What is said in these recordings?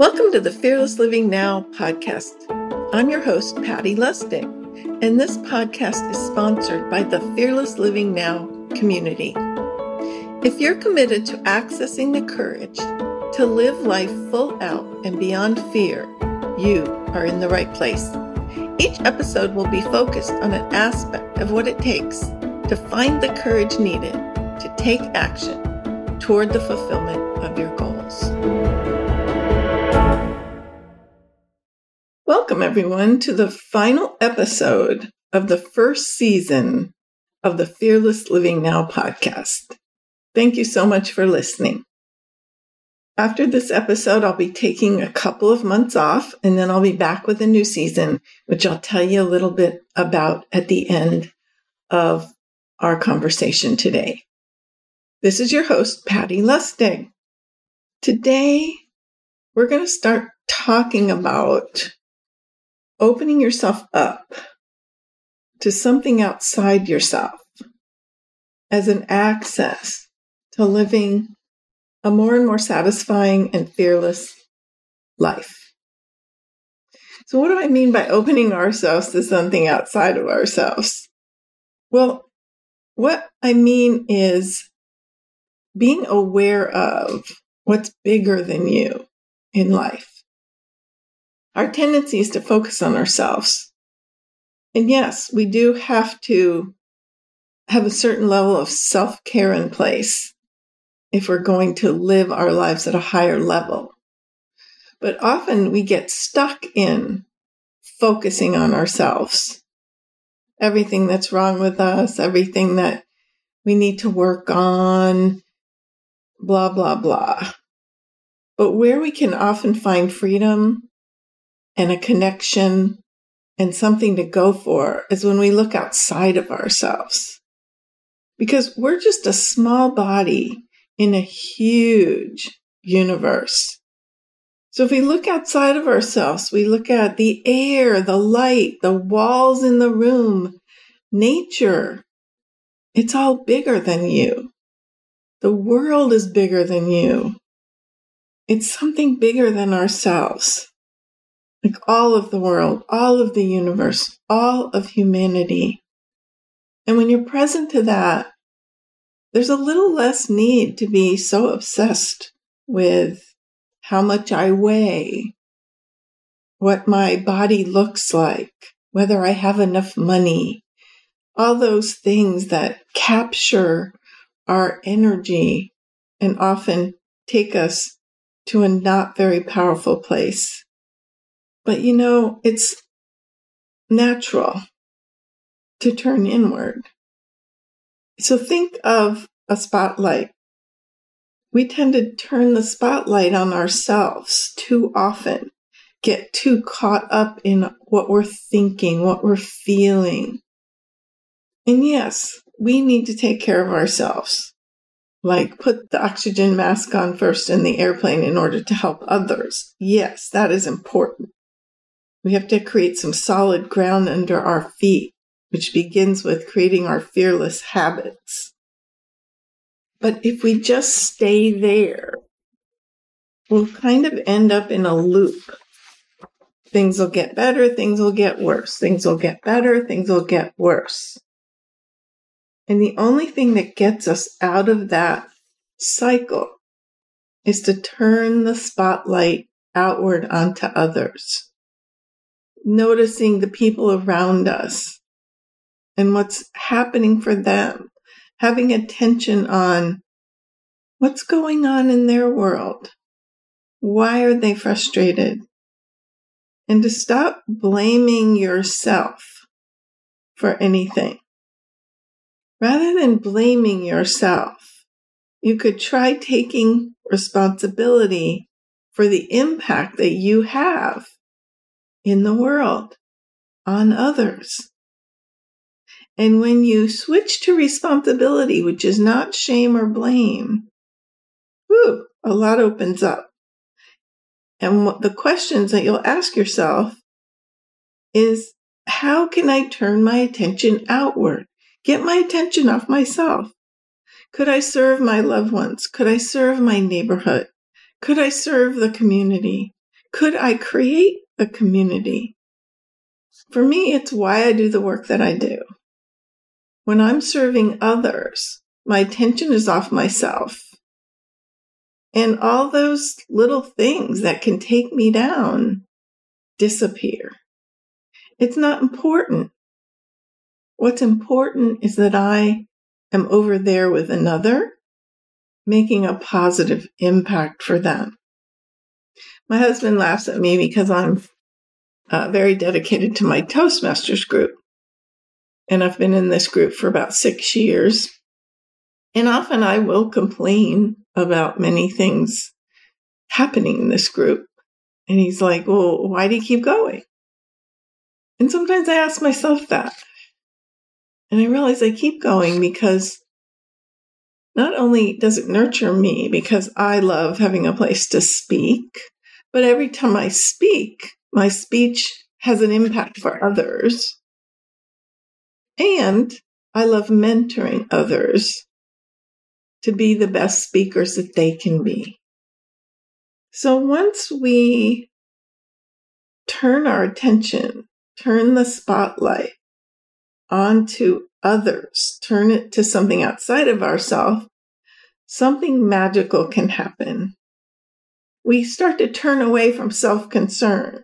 Welcome to the Fearless Living Now podcast. I'm your host, Patti Lustig, and this podcast is sponsored by the Fearless Living Now community. If you're committed to accessing the courage to live life full out and beyond fear, you are in the right place. Each episode will be focused on an aspect of what it takes to find the courage needed to take action toward the fulfillment of your goals. Welcome, everyone, to the final episode of the first season of the Fearless Living Now podcast. Thank you so much for listening. After this episode, I'll be taking a couple of months off and then I'll be back with a new season, which I'll tell you a little bit about at the end of our conversation today. This is your host, Patti Lustig. Today, we're going to start talking about opening yourself up to something outside yourself as an access to living a more and more satisfying and fearless life. So, what do I mean by opening ourselves to something outside of ourselves? Well, what I mean is being aware of what's bigger than you in life our tendency is to focus on ourselves. And yes, we do have to have a certain level of self care in place if we're going to live our lives at a higher level. But often we get stuck in focusing on ourselves. Everything that's wrong with us, everything that we need to work on, blah, blah, blah. But where we can often find freedom and a connection and something to go for is when we look outside of ourselves. Because we're just a small body in a huge universe. So if we look outside of ourselves, we look at the air, the light, the walls in the room, nature. It's all bigger than you. The world is bigger than you. It's something bigger than ourselves like all of the world, all of the universe, all of humanity. And when you're present to that, there's a little less need to be so obsessed with how much I weigh, what my body looks like, whether I have enough money, all those things that capture our energy and often take us to a not very powerful place. But you know, it's natural to turn inward. So think of a spotlight. We tend to turn the spotlight on ourselves too often, get too caught up in what we're thinking, what we're feeling. And yes, we need to take care of ourselves like put the oxygen mask on first in the airplane in order to help others. Yes, that is important. We have to create some solid ground under our feet, which begins with creating our fearless habits. But if we just stay there, we'll kind of end up in a loop. Things will get better, things will get worse. Things will get better, things will get worse. And the only thing that gets us out of that cycle is to turn the spotlight outward onto others noticing the people around us and what's happening for them, having attention on what's going on in their world. Why are they frustrated? And to stop blaming yourself for anything. Rather than blaming yourself, you could try taking responsibility for the impact that you have in the world on others. And when you switch to responsibility, which is not shame or blame, whew, a lot opens up. And the questions that you'll ask yourself is how can I turn my attention outward? Get my attention off myself. Could I serve my loved ones? Could I serve my neighborhood? Could I serve the community? Could I create a community? For me, it's why I do the work that I do. When I'm serving others, my attention is off myself. And all those little things that can take me down disappear. It's not important. What's important is that I am over there with another, making a positive impact for them. My husband laughs at me because I'm uh, very dedicated to my Toastmasters group. And I've been in this group for about six years. And often I will complain about many things happening in this group. And he's like, Well, why do you keep going? And sometimes I ask myself that. And I realize I keep going because not only does it nurture me because I love having a place to speak, but every time I speak, my speech has an impact for others. And I love mentoring others to be the best speakers that they can be. So once we turn our attention, turn the spotlight onto others, turn it to something outside of ourselves, something magical can happen. We start to turn away from self concern,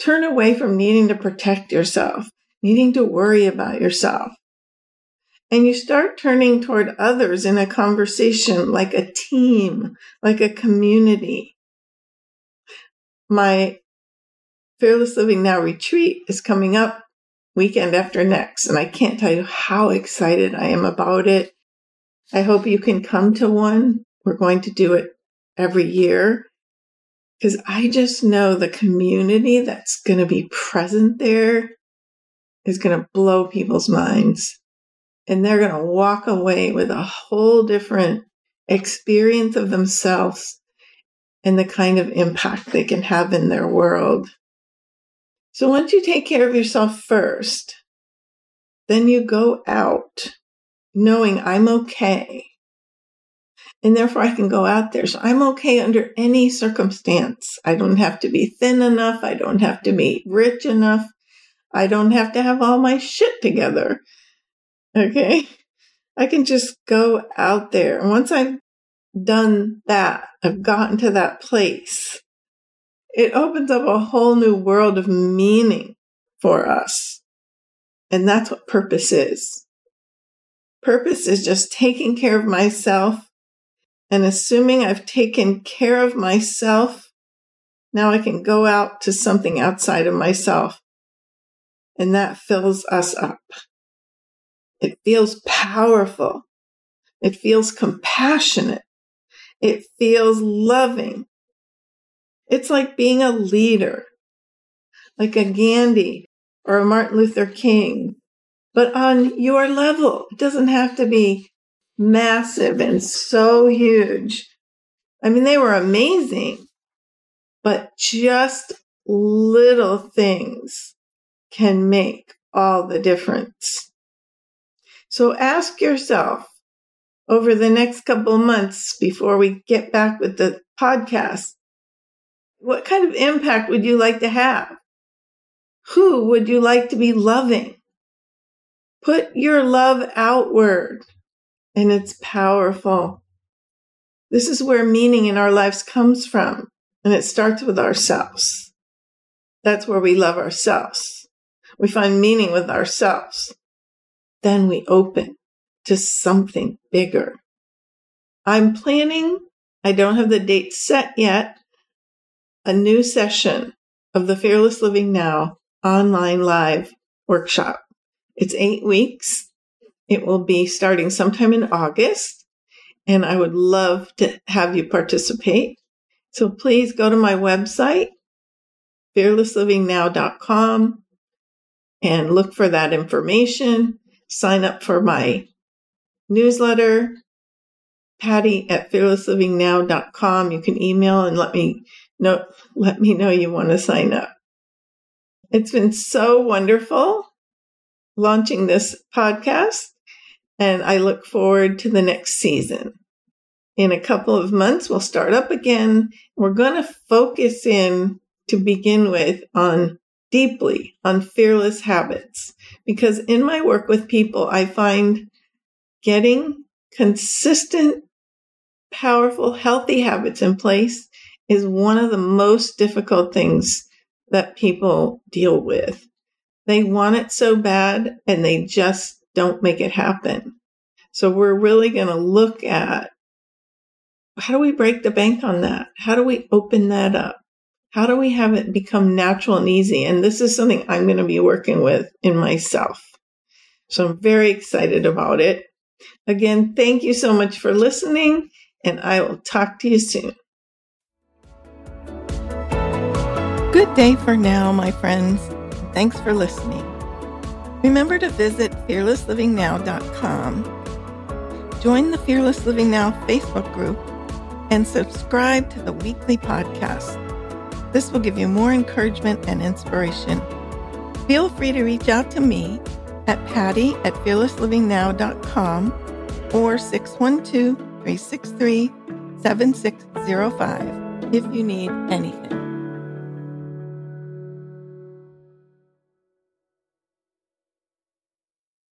turn away from needing to protect yourself, needing to worry about yourself. And you start turning toward others in a conversation like a team, like a community. My Fearless Living Now retreat is coming up weekend after next. And I can't tell you how excited I am about it. I hope you can come to one. We're going to do it every year because I just know the community that's going to be present there is going to blow people's minds. And they're going to walk away with a whole different experience of themselves and the kind of impact they can have in their world. So once you take care of yourself first, then you go out knowing I'm okay. And therefore I can go out there. So I'm okay under any circumstance. I don't have to be thin enough. I don't have to be rich enough. I don't have to have all my shit together. Okay. I can just go out there. And once I've done that, I've gotten to that place, it opens up a whole new world of meaning for us. And that's what purpose is. Purpose is just taking care of myself and assuming I've taken care of myself. Now I can go out to something outside of myself. And that fills us up. It feels powerful. It feels compassionate. It feels loving. It's like being a leader, like a Gandhi or a Martin Luther King, but on your level. It doesn't have to be massive and so huge. I mean, they were amazing, but just little things can make all the difference. So ask yourself over the next couple months before we get back with the podcast what kind of impact would you like to have? Who would you like to be loving? Put your love outward, and it's powerful. This is where meaning in our lives comes from, and it starts with ourselves. That's where we love ourselves. We find meaning with ourselves. Then we open to something bigger. I'm planning, I don't have the date set yet, a new session of the Fearless Living Now online live workshop. It's eight weeks. It will be starting sometime in August, and I would love to have you participate. So please go to my website, fearlesslivingnow.com, and look for that information. Sign up for my newsletter, patti at fearlesslivingnow.com. You can email and let me know, let me know you want to sign up. It's been so wonderful launching this podcast, and I look forward to the next season. In a couple of months, we'll start up again. We're going to focus in to begin with on deeply on fearless habits because in my work with people, I find getting consistent, powerful, healthy habits in place is one of the most difficult things that people deal with. They want it so bad and they just don't make it happen. So we're really going to look at how do we break the bank on that? How do we open that up? How do we have it become natural and easy? And this is something I'm going to be working with in myself. So I'm very excited about it. Again, thank you so much for listening, and I will talk to you soon. Good day for now, my friends. Thanks for listening. Remember to visit fearlesslivingnow.com, join the Fearless Living Now Facebook group, and subscribe to the weekly podcast. This will give you more encouragement and inspiration. Feel free to reach out to me at patti at fearlesslivingnow.com or 612 363 7605 if you need anything.